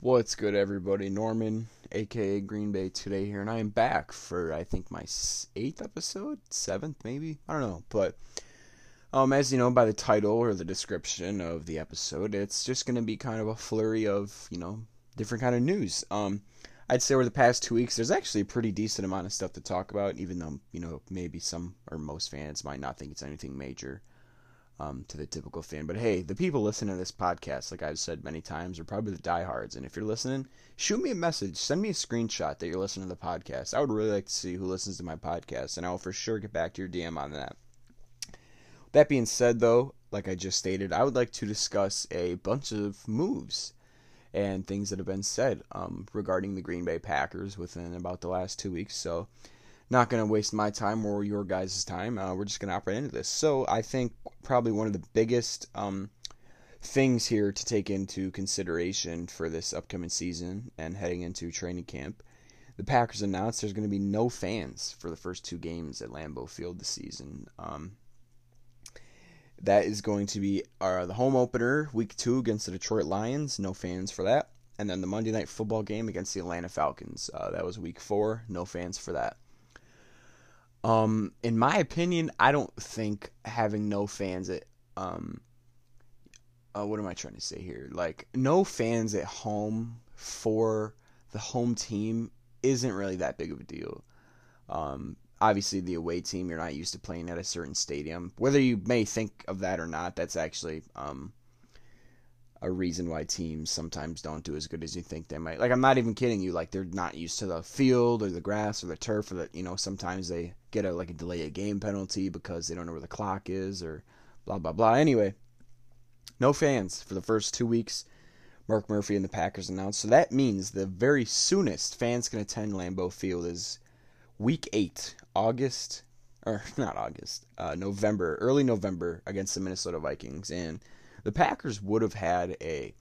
What's good, everybody? Norman, aka Green Bay, today here, and I am back for I think my eighth episode, seventh maybe. I don't know, but um, as you know by the title or the description of the episode, it's just going to be kind of a flurry of you know different kind of news. Um, I'd say over the past two weeks, there's actually a pretty decent amount of stuff to talk about, even though you know maybe some or most fans might not think it's anything major um, to the typical fan. But hey, the people listening to this podcast, like I've said many times, are probably the diehards. And if you're listening, shoot me a message, send me a screenshot that you're listening to the podcast. I would really like to see who listens to my podcast, and I will for sure get back to your DM on that. That being said, though, like I just stated, I would like to discuss a bunch of moves and things that have been said um, regarding the Green Bay Packers within about the last two weeks. So, not going to waste my time or your guys' time. Uh, we're just going to operate into this. So, I think probably one of the biggest um, things here to take into consideration for this upcoming season and heading into training camp. The Packers announced there's going to be no fans for the first two games at Lambeau Field this season. Um, that is going to be our the home opener, week two against the Detroit Lions. No fans for that. And then the Monday night football game against the Atlanta Falcons. Uh, that was week four. No fans for that. Um, in my opinion, I don't think having no fans at um, uh, what am I trying to say here? Like no fans at home for the home team isn't really that big of a deal. Um, obviously the away team you're not used to playing at a certain stadium. Whether you may think of that or not that's actually um, a reason why teams sometimes don't do as good as you think they might. Like i'm not even kidding you. Like they're not used to the field or the grass or the turf or the you know sometimes they get a like a delay a game penalty because they don't know where the clock is or blah blah blah. Anyway no fans for the first two weeks mark murphy and the packers announced. So that means the very soonest fans can attend lambeau field is week eight, August or not August, uh, November, early November against the Minnesota Vikings, and the Packers would have had a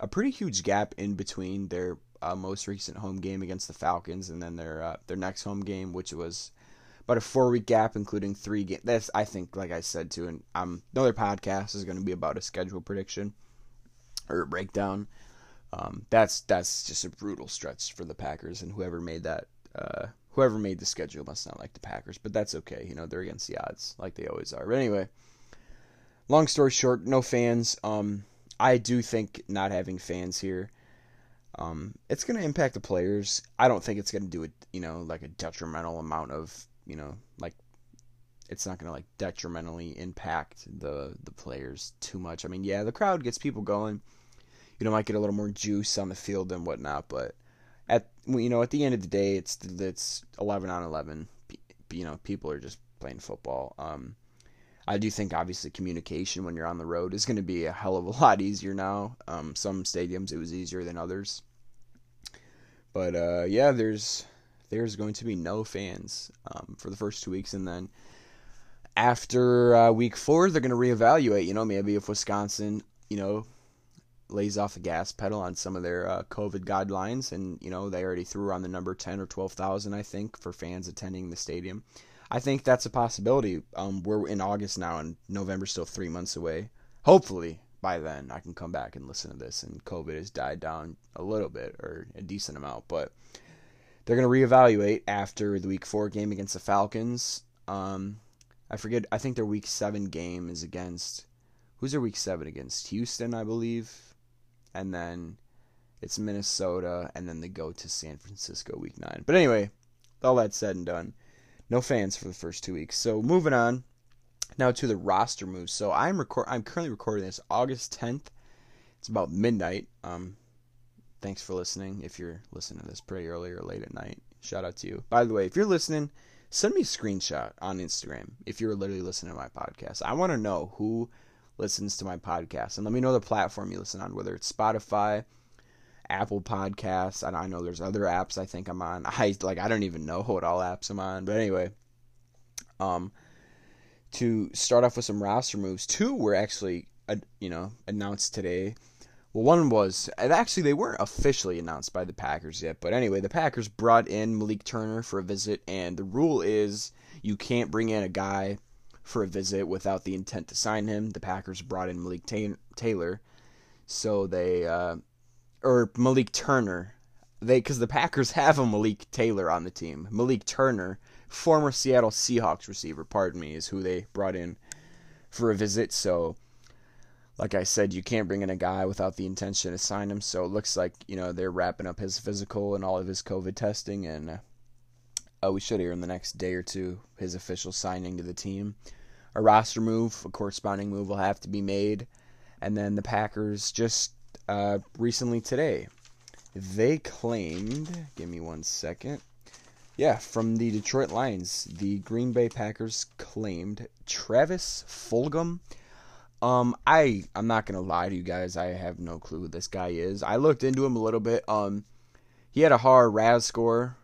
a pretty huge gap in between their uh, most recent home game against the Falcons and then their uh, their next home game, which was about a four week gap, including three games. That's I think, like I said too, and um, another podcast is going to be about a schedule prediction or a breakdown. Um, that's that's just a brutal stretch for the Packers and whoever made that uh, whoever made the schedule must not like the Packers, but that's okay. You know, they're against the odds like they always are. But anyway, long story short, no fans. Um, I do think not having fans here, um, it's going to impact the players. I don't think it's going to do it, you know, like a detrimental amount of, you know, like it's not going to like detrimentally impact the the players too much. I mean, yeah, the crowd gets people going. You know, might get a little more juice on the field and whatnot, but at you know at the end of the day, it's it's eleven on eleven. You know, people are just playing football. Um, I do think obviously communication when you're on the road is going to be a hell of a lot easier now. Um, some stadiums it was easier than others, but uh, yeah, there's there's going to be no fans um, for the first two weeks, and then after uh, week four, they're going to reevaluate. You know, maybe if Wisconsin, you know, lays off the gas pedal on some of their uh, COVID guidelines, and you know they already threw on the number ten or twelve thousand, I think, for fans attending the stadium. I think that's a possibility. Um, we're in August now, and November's still three months away. Hopefully, by then I can come back and listen to this, and COVID has died down a little bit or a decent amount. But they're going to reevaluate after the Week Four game against the Falcons. Um, I forget. I think their Week Seven game is against. Who's their Week Seven against? Houston, I believe and then it's Minnesota, and then they go to San Francisco week nine. But anyway, all that said and done, no fans for the first two weeks. So moving on now to the roster moves. So I'm record I'm currently recording this August 10th. It's about midnight. Um, thanks for listening. If you're listening to this pretty early or late at night, shout out to you. By the way, if you're listening, send me a screenshot on Instagram if you're literally listening to my podcast. I want to know who listens to my podcast. And let me know the platform you listen on, whether it's Spotify, Apple Podcasts. And I know there's other apps I think I'm on. I like I don't even know what all apps I'm on. But anyway, um, to start off with some roster moves, two were actually uh, you know announced today. Well, one was, actually they weren't officially announced by the Packers yet, but anyway, the Packers brought in Malik Turner for a visit, and the rule is you can't bring in a guy for a visit without the intent to sign him. The Packers brought in Malik Taylor, so they uh, or Malik Turner. They because the Packers have a Malik Taylor on the team. Malik Turner, former Seattle Seahawks receiver, pardon me, is who they brought in for a visit. So, like I said, you can't bring in a guy without the intention to sign him. So it looks like you know they're wrapping up his physical and all of his COVID testing, and uh, we should hear in the next day or two his official signing to the team. A roster move, a corresponding move will have to be made, and then the Packers just uh, recently today they claimed. Give me one second. Yeah, from the Detroit Lions, the Green Bay Packers claimed Travis Fulgham. Um, I I'm not gonna lie to you guys. I have no clue who this guy is. I looked into him a little bit. Um, he had a hard RAS score,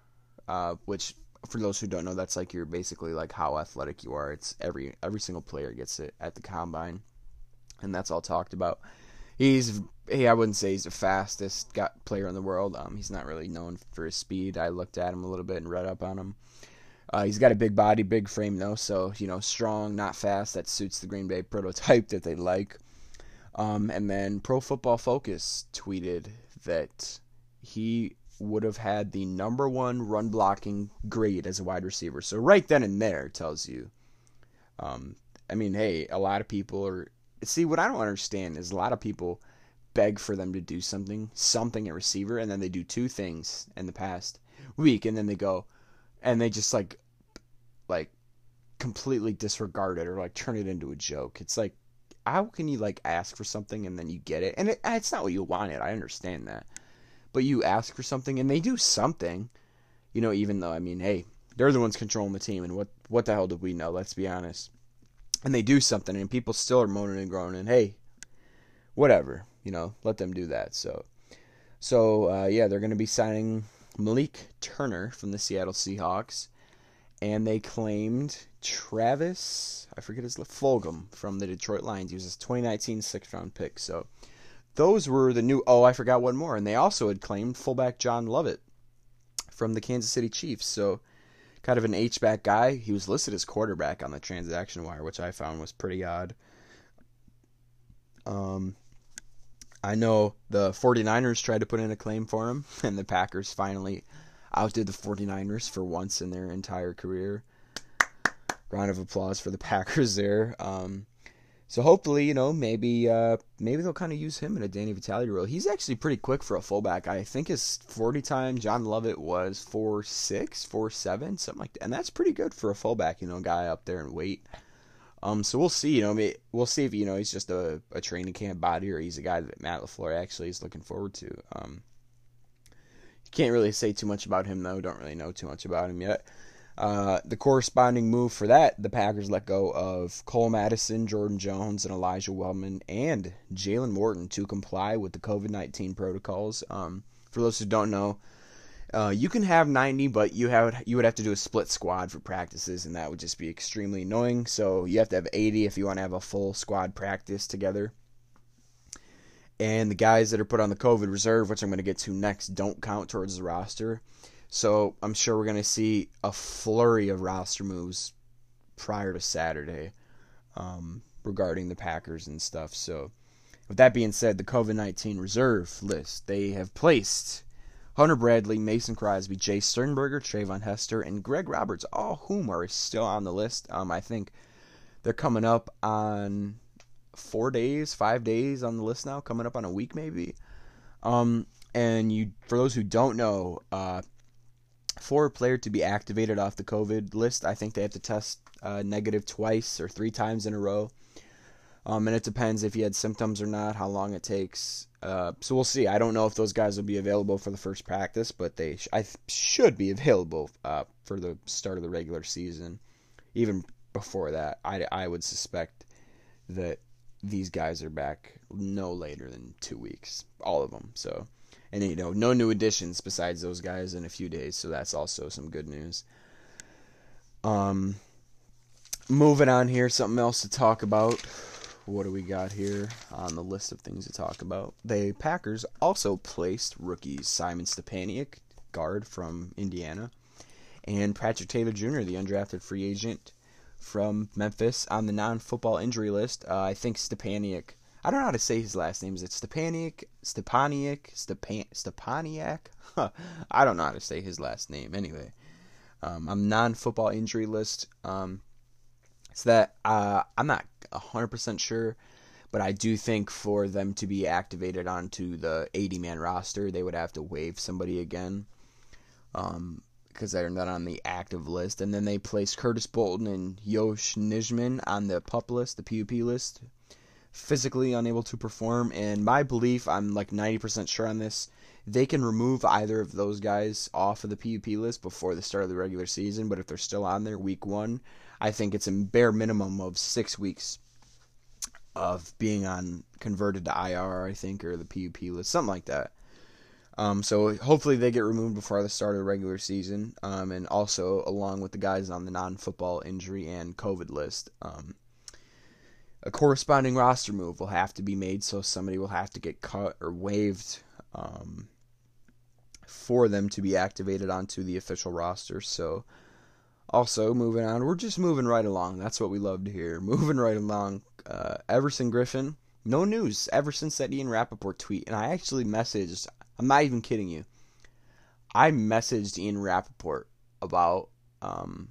uh, which for those who don't know, that's like you're basically like how athletic you are. It's every every single player gets it at the combine, and that's all talked about. He's he, I wouldn't say he's the fastest got player in the world. Um, he's not really known for his speed. I looked at him a little bit and read up on him. Uh, he's got a big body, big frame though, so you know, strong, not fast. That suits the Green Bay prototype that they like. Um, and then Pro Football Focus tweeted that he would have had the number one run blocking grade as a wide receiver. So right then and there tells you. Um, I mean, hey, a lot of people are. See, what I don't understand is a lot of people beg for them to do something, something at receiver, and then they do two things in the past week, and then they go, and they just like, like, completely disregard it or like turn it into a joke. It's like, how can you like ask for something and then you get it, and it, it's not what you wanted. I understand that, but you ask for something and they do something, you know. Even though I mean, hey, they're the ones controlling the team, and what what the hell do we know? Let's be honest. And they do something, and people still are moaning and groaning. Hey, whatever you know, let them do that. So, so uh, yeah, they're going to be signing Malik Turner from the Seattle Seahawks, and they claimed Travis, I forget his Fulgham from the Detroit Lions. He was his 2019 sixth round pick. So, those were the new. Oh, I forgot one more, and they also had claimed fullback John Lovett from the Kansas City Chiefs. So, kind of an H back guy. He was listed as quarterback on the transaction wire, which I found was pretty odd. Um, I know the 49ers tried to put in a claim for him, and the Packers finally outdid the 49ers for once in their entire career. Round of applause for the Packers there. Um, so hopefully, you know, maybe uh, maybe they'll kind of use him in a Danny Vitale role. He's actually pretty quick for a fullback. I think his 40 time John Lovett was 4'6", 4'7", something like that. And that's pretty good for a fullback, you know, guy up there in weight. Um, so we'll see. You know, we'll see if you know he's just a, a training camp body or he's a guy that Matt LaFleur actually is looking forward to. Um, you can't really say too much about him though. Don't really know too much about him yet. Uh, the corresponding move for that, the Packers let go of Cole Madison, Jordan Jones, and Elijah Wellman, and Jalen Morton to comply with the COVID 19 protocols. Um, for those who don't know, uh, you can have 90, but you have you would have to do a split squad for practices, and that would just be extremely annoying. So you have to have 80 if you want to have a full squad practice together. And the guys that are put on the COVID reserve, which I'm going to get to next, don't count towards the roster. So I'm sure we're going to see a flurry of roster moves prior to Saturday um, regarding the Packers and stuff. So, with that being said, the COVID 19 reserve list, they have placed Hunter Bradley, Mason Crosby, Jace Sternberger, Treyvon Hester, and Greg Roberts, all whom are still on the list. Um, I think they're coming up on four days, five days on the list now, coming up on a week maybe. Um, and you, for those who don't know, uh, for a player to be activated off the COVID list, I think they have to test uh, negative twice or three times in a row. Um, and it depends if he had symptoms or not, how long it takes. Uh, so we'll see. I don't know if those guys will be available for the first practice, but they sh- I th- should be available uh, for the start of the regular season. Even before that, I, I would suspect that these guys are back no later than two weeks, all of them. So, and you know, no new additions besides those guys in a few days. So that's also some good news. Um, moving on here, something else to talk about what do we got here on the list of things to talk about? The Packers also placed rookies Simon Stepaniak, guard from Indiana, and Patrick Taylor Jr., the undrafted free agent, from Memphis on the non-football injury list. Uh, I think Stepaniak. I don't know how to say his last name. Is it Stepaniak? Stepaniak? Stepan Stepaniak? I don't know how to say his last name. Anyway, um, I'm non-football injury list. Um, so that uh, I'm not 100% sure, but I do think for them to be activated onto the 80-man roster, they would have to waive somebody again. Um, because they're not on the active list. And then they placed Curtis Bolton and Yosh Nijman on the PUP list, the PUP list, physically unable to perform. And my belief, I'm like 90% sure on this, they can remove either of those guys off of the PUP list before the start of the regular season. But if they're still on there week one, I think it's a bare minimum of six weeks of being on converted to IR, I think, or the PUP list, something like that. Um, so hopefully they get removed before the start of the regular season, um, and also along with the guys on the non-football injury and COVID list. Um, a corresponding roster move will have to be made, so somebody will have to get cut or waived um, for them to be activated onto the official roster. So, also moving on, we're just moving right along. That's what we love to hear. Moving right along. Uh, Everson Griffen, no news ever since that Ian Rapoport tweet, and I actually messaged I'm not even kidding you. I messaged Ian Rapoport about um,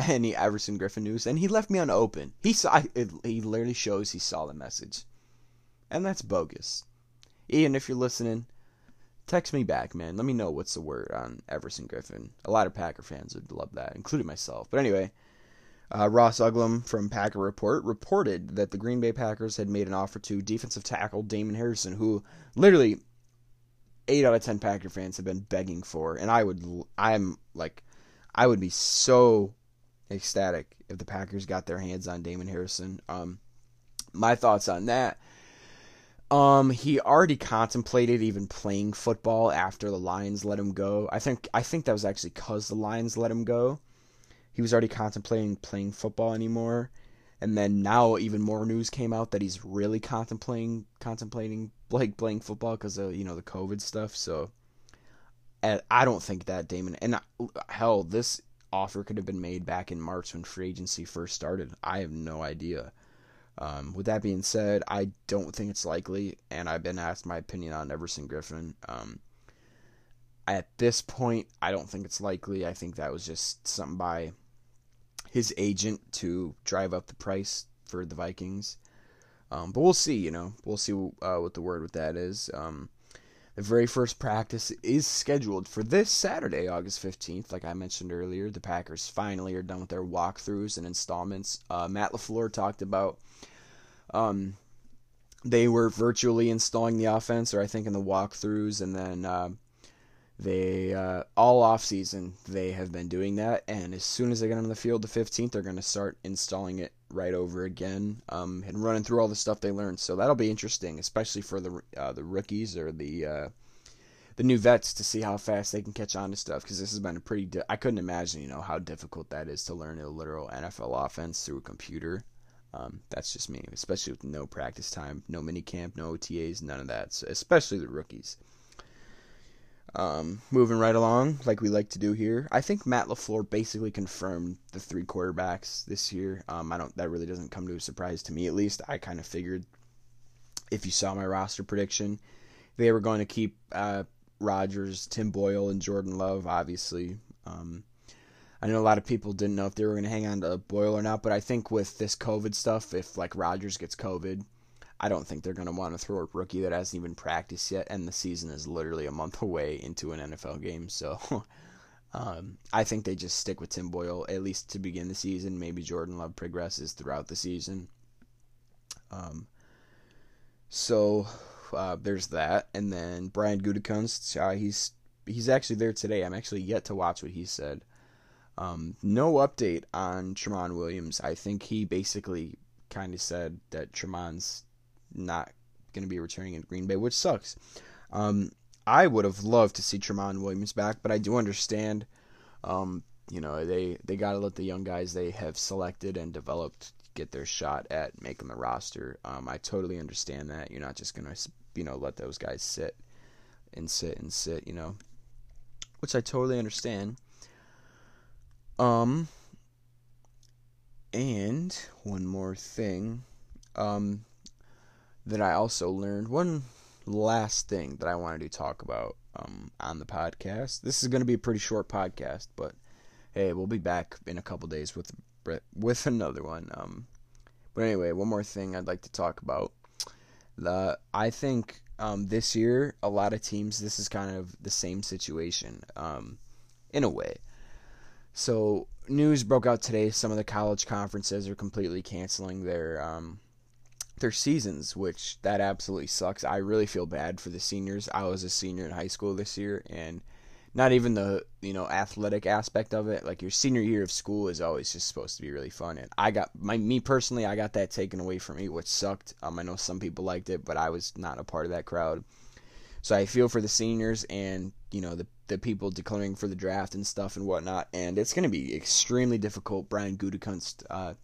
any Everson Griffen news, and he left me unopened. He saw it, he literally shows he saw the message, and that's bogus. Ian, if you're listening, text me back, man. Let me know what's the word on Everson Griffen. A lot of Packer fans would love that, including myself. But anyway, uh, Ross Uglem from Packer Report reported that the Green Bay Packers had made an offer to defensive tackle Damon Harrison, who literally eight out of ten Packer fans have been begging for, and I would, I'm like, I would be so ecstatic if the Packers got their hands on Damon Harrison. Um, my thoughts on that. Um, he already contemplated even playing football after the Lions let him go. I think I think that was actually cause the Lions let him go. He was already contemplating playing football anymore, and then now even more news came out that he's really contemplating contemplating like playing football because of you know the COVID stuff. So, and I don't think that Damon and hell, this offer could have been made back in March when free agency first started. I have no idea. Um, with that being said, I don't think it's likely, and I've been asked my opinion on Everson Griffen. Um, at this point, I don't think it's likely. I think that was just something by his agent to drive up the price for the Vikings. Um, but we'll see, you know, we'll see uh, what the word with that is. Um, the very first practice is scheduled for this Saturday, August 15th. Like I mentioned earlier, the Packers finally are done with their walkthroughs and installments. Uh, Matt LaFleur talked about um, they were virtually installing the offense, or I think in the walkthroughs, and then uh, they uh, all off season they have been doing that, and as soon as they get on the field, the 15th, they're going to start installing it right over again um, and running through all the stuff they learned. So that'll be interesting, especially for the uh, the rookies or the uh, the new vets to see how fast they can catch on to stuff. Because this has been a pretty. Di- I couldn't imagine, you know, how difficult that is to learn a literal NFL offense through a computer. Um, that's just me, especially with no practice time, no mini camp, no OTAs, none of that. So especially the rookies. Um, moving right along, like we like to do here, I think Matt LaFleur basically confirmed the three quarterbacks this year. Um, I don't. That really doesn't come to a surprise to me. At least I kind of figured. If you saw my roster prediction, they were going to keep uh, Rodgers, Tim Boyle, and Jordan Love. Obviously, um, I know a lot of people didn't know if they were going to hang on to Boyle or not. But I think with this COVID stuff, if like Rodgers gets COVID I don't think they're going to want to throw a rookie that hasn't even practiced yet, and the season is literally a month away into an NFL game. So um, I think they just stick with Tim Boyle, at least to begin the season. Maybe Jordan Love progresses throughout the season. Um, so uh, there's that. And then Brian Gutekunst, uh, he's he's actually there today. I'm actually yet to watch what he said. Um, no update on Tramon Williams. I think he basically kind of said that Tramon's not going to be returning in Green Bay, which sucks. Um, I would have loved to see Tramon Williams back, but I do understand. Um, you know, they they got to let the young guys they have selected and developed get their shot at making the roster. Um, I totally understand that. You're not just gonna you know let those guys sit and sit and sit. You know, which I totally understand. Um, And one more thing um, that I also learned, one last thing that I wanted to talk about um, on the podcast. This is going to be a pretty short podcast, but hey, we'll be back in a couple days with with another one. Um, but anyway, one more thing I'd like to talk about. The I think um, this year a lot of teams this is kind of the same situation um, in a way. So news broke out today. Some of the college conferences are completely canceling their um, their seasons, which that absolutely sucks. I really feel bad for the seniors. I was a senior in high school this year, and not even the you know athletic aspect of it. Like your senior year of school is always just supposed to be really fun, and I got my me personally, I got that taken away from me, which sucked. Um, I know some people liked it, but I was not a part of that crowd. So I feel for the seniors and you know the the people declaring for the draft and stuff and whatnot, and it's going to be extremely difficult. Brian Gutekunst, uh,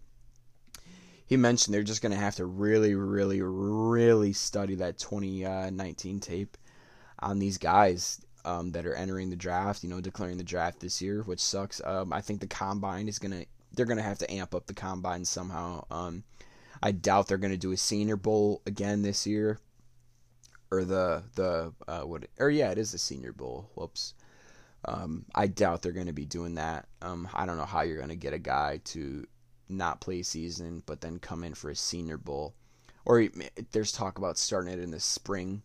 he mentioned they're just going to have to really, really, really study that 2019 tape on these guys um, that are entering the draft. You know, declaring the draft this year, which sucks. Um, I think the combine is gonna they're gonna have to amp up the combine somehow. Um, I doubt they're gonna do a Senior Bowl again this year, or the the uh, what or yeah, it is the Senior Bowl. Whoops. Um, I doubt they're going to be doing that. Um, I don't know how you're going to get a guy to not play season, but then come in for a Senior Bowl. Or there's talk about starting it in the spring,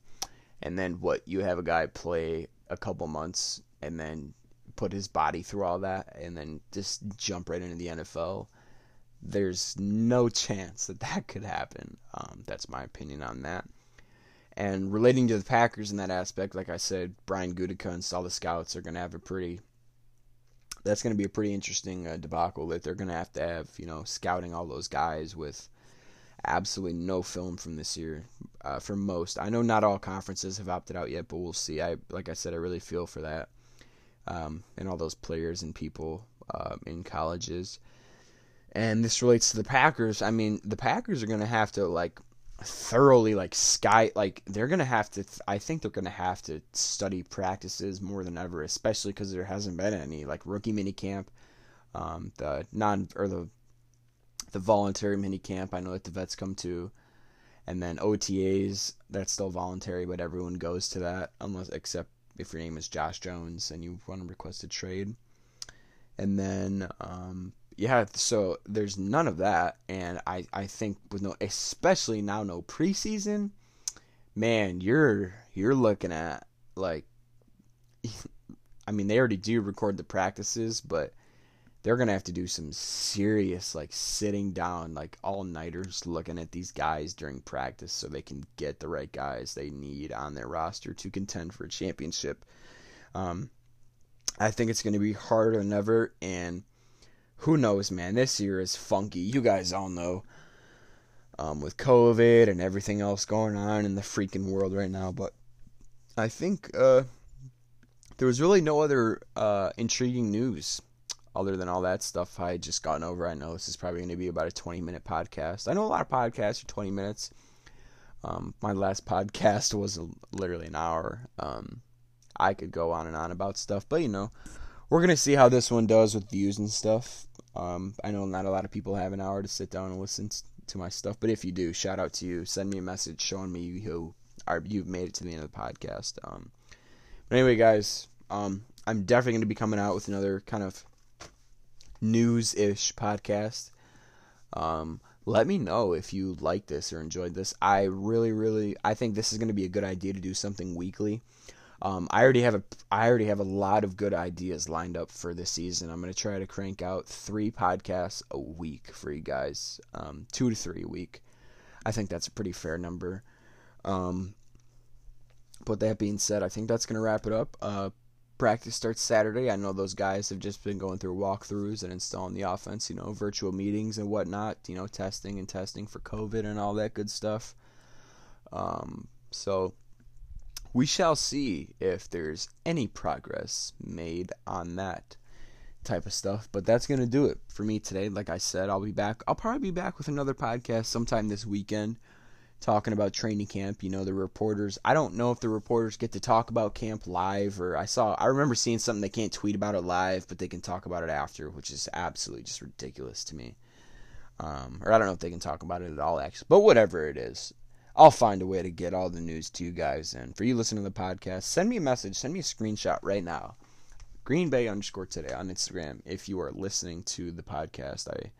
and then what you have a guy play a couple months and then put his body through all that and then just jump right into the NFL. There's no chance that that could happen. Um, that's my opinion on that. And relating to the Packers in that aspect, like I said, Brian Gutekunst, all the scouts are going to have a pretty. That's going to be a pretty interesting uh, debacle that they're going to have to have, you know, scouting all those guys with absolutely no film from this year uh, for most. I know not all conferences have opted out yet, but we'll see. I like I said, I really feel for that, um, and all those players and people uh, in colleges. And this relates to the Packers. I mean, the Packers are going to have to like thoroughly like sky like they're to have to I think they're to have to study practices more than ever, especially cuz there hasn't been any like rookie mini camp um, the non or the the voluntary mini camp. I know that the vets come to, and then OTAs. That's still voluntary, but everyone goes to that unless except if your name is Josh Jones and you want to request a trade. And then um, yeah, so there's none of that, and I I think with no, especially now no preseason, man, you're you're looking at like. I mean, they already do record the practices, but they're gonna have to do some serious like sitting down like all nighters looking at these guys during practice so they can get the right guys they need on their roster to contend for a championship. Um, I think it's gonna be harder than ever, and who knows, man? This year is funky. You guys all know. Um, with COVID and everything else going on in the freaking world right now, but I think uh, there was really no other uh, intriguing news other than all that stuff I had just gotten over, I know this is probably going to be about a 20 minute podcast. I know a lot of podcasts are 20 minutes. Um, my last podcast was literally an hour. Um, I could go on and on about stuff, but you know, we're going to see how this one does with views and stuff. Um, I know not a lot of people have an hour to sit down and listen to my stuff, but if you do, shout out to you. Send me a message showing me who are, you've made it to the end of the podcast. Um, but anyway, guys, um, I'm definitely going to be coming out with another kind of news ish podcast. Um, let me know if you like this or enjoyed this. I really, really, I think this is going to be a good idea to do something weekly. Um, I already have a, I already have a lot of good ideas lined up for this season. I'm to try to crank out three podcasts a week for you guys, um, two to three a week. I think that's a pretty fair number. Um, but that being said, I think that's to wrap it up. Uh, practice starts Saturday. I know those guys have just been going through walkthroughs and installing the offense, you know, virtual meetings and whatnot, you know, testing and testing for COVID and all that good stuff. Um, so we shall see if there's any progress made on that type of stuff. But that's going to do it for me today. Like I said, I'll be back. I'll probably be back with another podcast sometime this weekend talking about training camp. You know, the reporters. I don't know if the reporters get to talk about camp live or I saw. I remember seeing something they can't tweet about it live, but they can talk about it after, which is absolutely just ridiculous to me. Um, or I don't know if they can talk about it at all, actually. But whatever it is, I'll find a way to get all the news to you guys. And for you listening to the podcast, send me a message, send me a screenshot right now. Green Bay underscore today on Instagram if you are listening to the podcast. I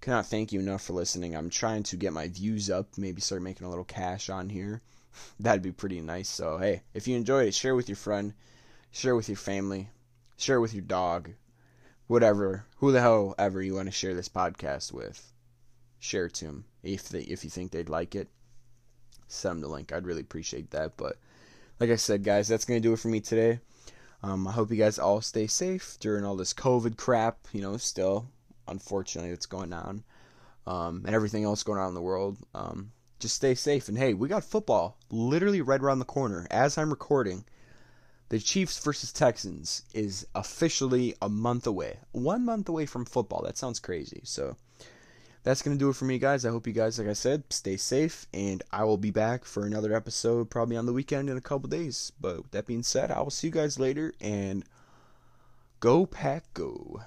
cannot thank you enough for listening. I'm trying to get my views up, maybe start making a little cash on here. That'd be pretty nice. So, hey, if you enjoyed it, share with your friend, share with your family, share with your dog, whatever, who the hell ever you want to share this podcast with. Share it to them if they if you think they'd like it. Send them the link. I'd really appreciate that. But like I said, guys, that's gonna do it for me today. Um, I hope you guys all stay safe during all this COVID crap. You know, still unfortunately that's going on, um, and everything else going on in the world. Um, just stay safe. And hey, we got football literally right around the corner as I'm recording. The Chiefs versus Texans is officially a month away. One month away from football. That sounds crazy. So that's going to do it for me, guys. I hope you guys, like I said, stay safe. And I will be back for another episode probably on the weekend in a couple days. But with that being said, I will see you guys later. And go, pack, go.